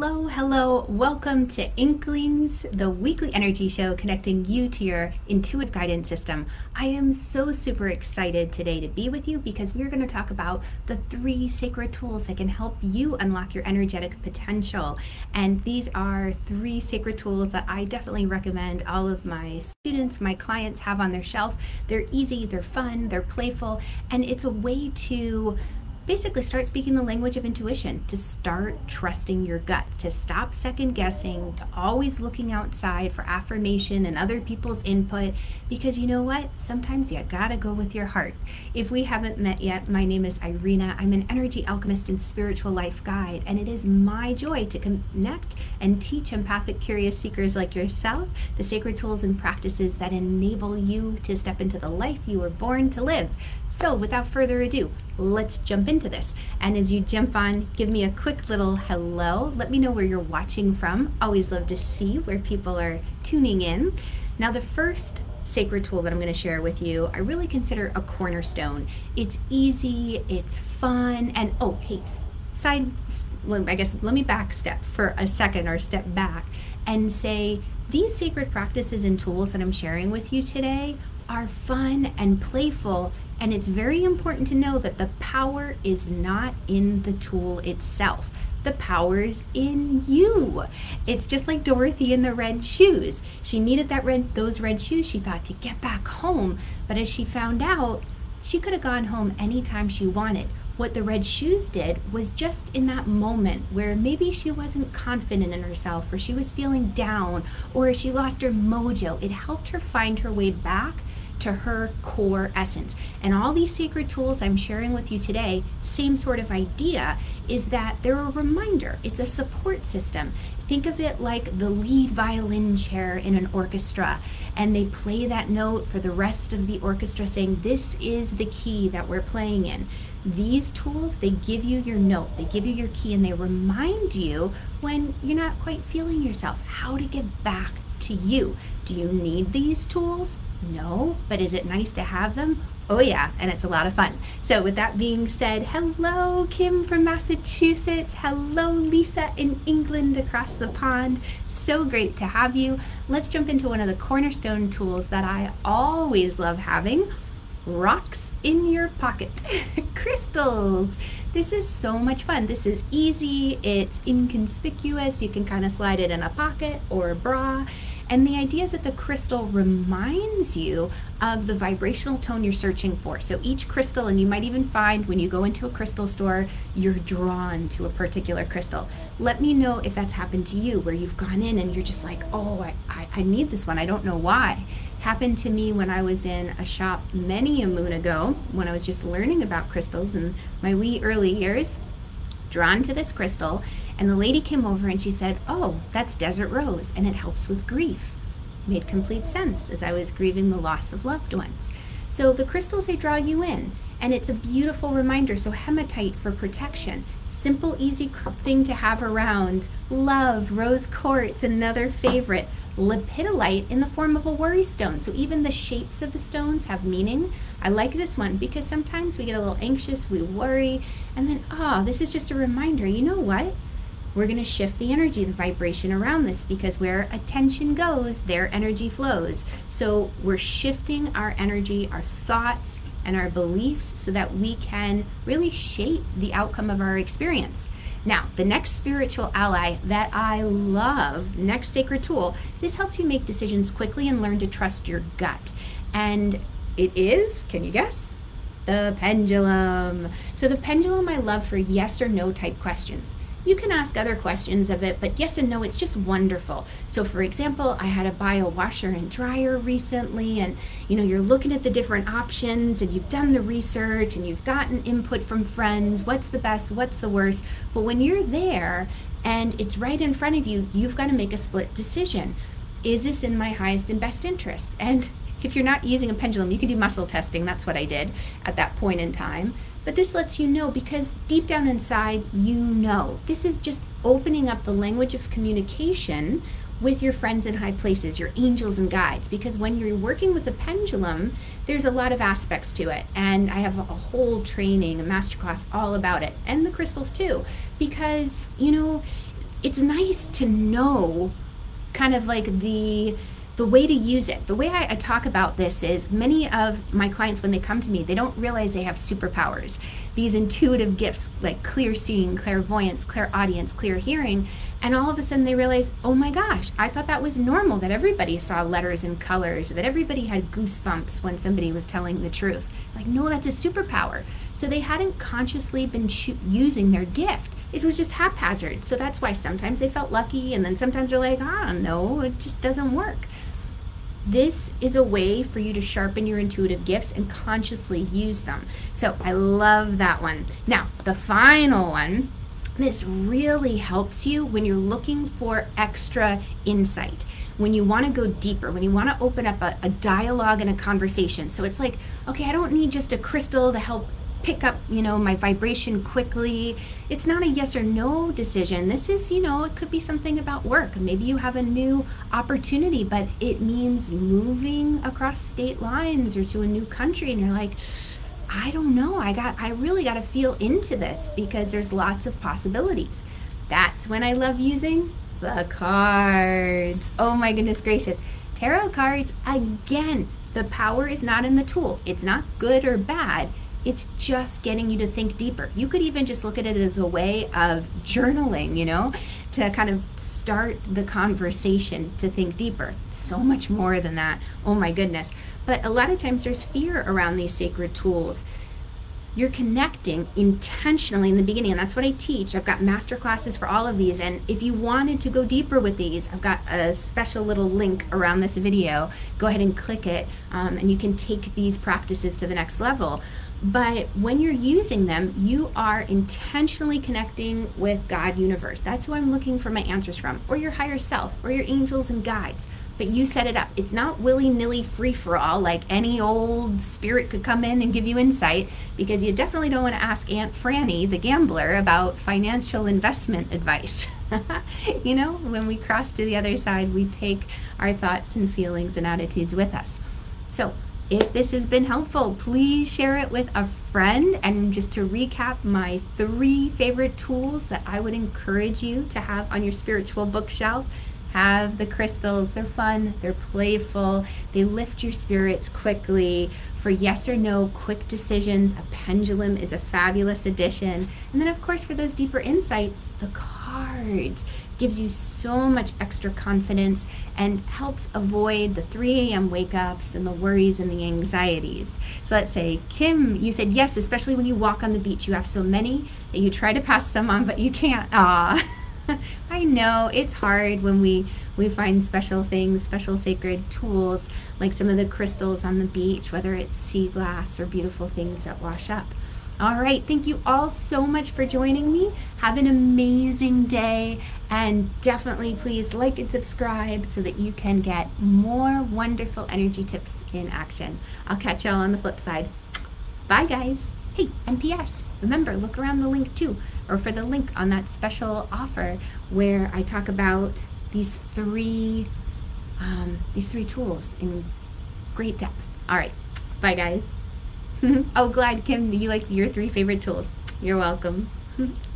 Hello, hello. Welcome to Inklings, the weekly energy show connecting you to your intuitive guidance system. I am so super excited today to be with you because we're going to talk about the three sacred tools that can help you unlock your energetic potential. And these are three sacred tools that I definitely recommend all of my students, my clients have on their shelf. They're easy, they're fun, they're playful, and it's a way to basically start speaking the language of intuition, to start trusting your gut, to stop second guessing, to always looking outside for affirmation and other people's input. Because you know what? Sometimes you gotta go with your heart. If we haven't met yet, my name is Irena. I'm an energy alchemist and spiritual life guide, and it is my joy to connect and teach empathic, curious seekers like yourself the sacred tools and practices that enable you to step into the life you were born to live. So, without further ado, let's jump into this. And as you jump on, give me a quick little hello. Let me know where you're watching from. Always love to see where people are tuning in. Now, the first sacred tool that I'm going to share with you, I really consider a cornerstone. It's easy, it's fun, and oh, hey, side, I guess let me back step for a second or step back and say these sacred practices and tools that I'm sharing with you today are fun and playful and it's very important to know that the power is not in the tool itself. The power is in you. It's just like Dorothy in the red shoes. She needed that red those red shoes she thought to get back home, but as she found out, she could have gone home anytime she wanted. What the red shoes did was just in that moment where maybe she wasn't confident in herself or she was feeling down or she lost her mojo, it helped her find her way back to her core essence. And all these sacred tools I'm sharing with you today, same sort of idea, is that they're a reminder, it's a support system. Think of it like the lead violin chair in an orchestra, and they play that note for the rest of the orchestra, saying, This is the key that we're playing in. These tools, they give you your note, they give you your key, and they remind you when you're not quite feeling yourself how to get back to you. Do you need these tools? No, but is it nice to have them? Oh, yeah, and it's a lot of fun. So, with that being said, hello, Kim from Massachusetts. Hello, Lisa in England across the pond. So great to have you. Let's jump into one of the cornerstone tools that I always love having rocks in your pocket. Crystals. This is so much fun. This is easy, it's inconspicuous. You can kind of slide it in a pocket or a bra and the idea is that the crystal reminds you of the vibrational tone you're searching for. So each crystal, and you might even find when you go into a crystal store, you're drawn to a particular crystal. Let me know if that's happened to you, where you've gone in and you're just like, oh, I, I, I need this one. I don't know why. Happened to me when I was in a shop many a moon ago when I was just learning about crystals and my wee early years drawn to this crystal. And the lady came over and she said, Oh, that's desert rose, and it helps with grief. Made complete sense as I was grieving the loss of loved ones. So the crystals, they draw you in. And it's a beautiful reminder. So, hematite for protection. Simple, easy thing to have around. Love, rose quartz, another favorite lepidolite in the form of a worry stone. So even the shapes of the stones have meaning. I like this one because sometimes we get a little anxious, we worry, and then, oh, this is just a reminder. You know what? We're going to shift the energy, the vibration around this because where attention goes, there energy flows. So we're shifting our energy, our thoughts, and our beliefs so that we can really shape the outcome of our experience. Now, the next spiritual ally that I love, next sacred tool, this helps you make decisions quickly and learn to trust your gut. And it is, can you guess? The pendulum. So, the pendulum I love for yes or no type questions. You can ask other questions of it, but yes and no, it's just wonderful. So, for example, I had a washer and dryer recently, and you know, you're looking at the different options and you've done the research and you've gotten input from friends what's the best, what's the worst. But when you're there and it's right in front of you, you've got to make a split decision. Is this in my highest and best interest? And if you're not using a pendulum, you can do muscle testing. That's what I did at that point in time. But this lets you know because deep down inside, you know. This is just opening up the language of communication with your friends in high places, your angels and guides. Because when you're working with a pendulum, there's a lot of aspects to it. And I have a whole training, a masterclass all about it, and the crystals too. Because, you know, it's nice to know kind of like the the way to use it the way I, I, talk about this is many of my clients when they come to me they don't realize they have superpowers. These intuitive gifts like clear seeing clairvoyance clairaudience clear hearing and all of a sudden they realize oh my gosh i thought that was normal that everybody saw letters and colors that everybody had goosebumps when somebody was telling the truth. Like no that's a superpower. So they hadn't consciously been cho- using their gift it was just haphazard. So that's why sometimes they felt lucky, and then sometimes they're like, ah, I don't know, it just doesn't work. This is a way for you to sharpen your intuitive gifts and consciously use them. So I love that one. Now, the final one this really helps you when you're looking for extra insight, when you want to go deeper, when you want to open up a, a, dialogue and a conversation. So it's like, okay, I don't need just a crystal to help pick up, you know, my vibration quickly. It's not a yes or no decision. This is, you know, it could be something about work. Maybe you have a new opportunity, but it means moving across state lines or to a new country and you're like, I don't know. I got I really got to feel into this because there's lots of possibilities. That's when I love using the cards. Oh my goodness gracious. Tarot cards again. The power is not in the tool. It's not good or bad it's just getting you to think deeper. You could even just look at it as a way of journaling, you know, to kind of start the conversation to think deeper. So much more than that. Oh my goodness. But a lot of times there's fear around these sacred tools you're connecting intentionally in the beginning and that's what i teach. I've got master classes for all of these and if you wanted to go deeper with these i've got a special little link around this video. Go ahead and click it um, and you can take these practices to the next level. But when you're using them you are intentionally connecting with god universe. That's who i'm looking for my answers from or your higher self or your angels and guides but you set it up. It's not willy nilly free for all, like any old spirit could come in and give you insight, because you definitely don't want to ask Aunt Franny, the gambler, about financial investment advice. you know, when we cross to the other side, we take our thoughts and feelings and attitudes with us. So, if this has been helpful, please share it with a friend. And just to recap, my three favorite tools that I would encourage you to have on your spiritual bookshelf have the crystals. They're fun, they're playful, they lift your spirits quickly. For yes or no quick decisions, a pendulum is a fabulous addition. And then, of course, for those deeper insights, the cards gives you so much extra confidence and helps avoid the 3 a.m. wake ups and the worries and the anxieties. So let's say, Kim, you said yes, especially when you walk on the beach. You have so many that you try to pass some on, but you can't. Ah. I know it's hard when we we find special things, special sacred tools, like some of the crystals on the beach, whether it's sea glass or beautiful things that wash up. All right, thank you all so much for joining me. Have an amazing day, and definitely please like and subscribe so that you can get more wonderful energy tips in action. I'll catch y'all on the flip side. Bye, guys. Hey, NPS, remember, look around the link too, or for the link on that special offer where I talk about these three um, these three tools in great depth. All right, bye guys. oh, glad Kim, you like your three favorite tools. You're welcome.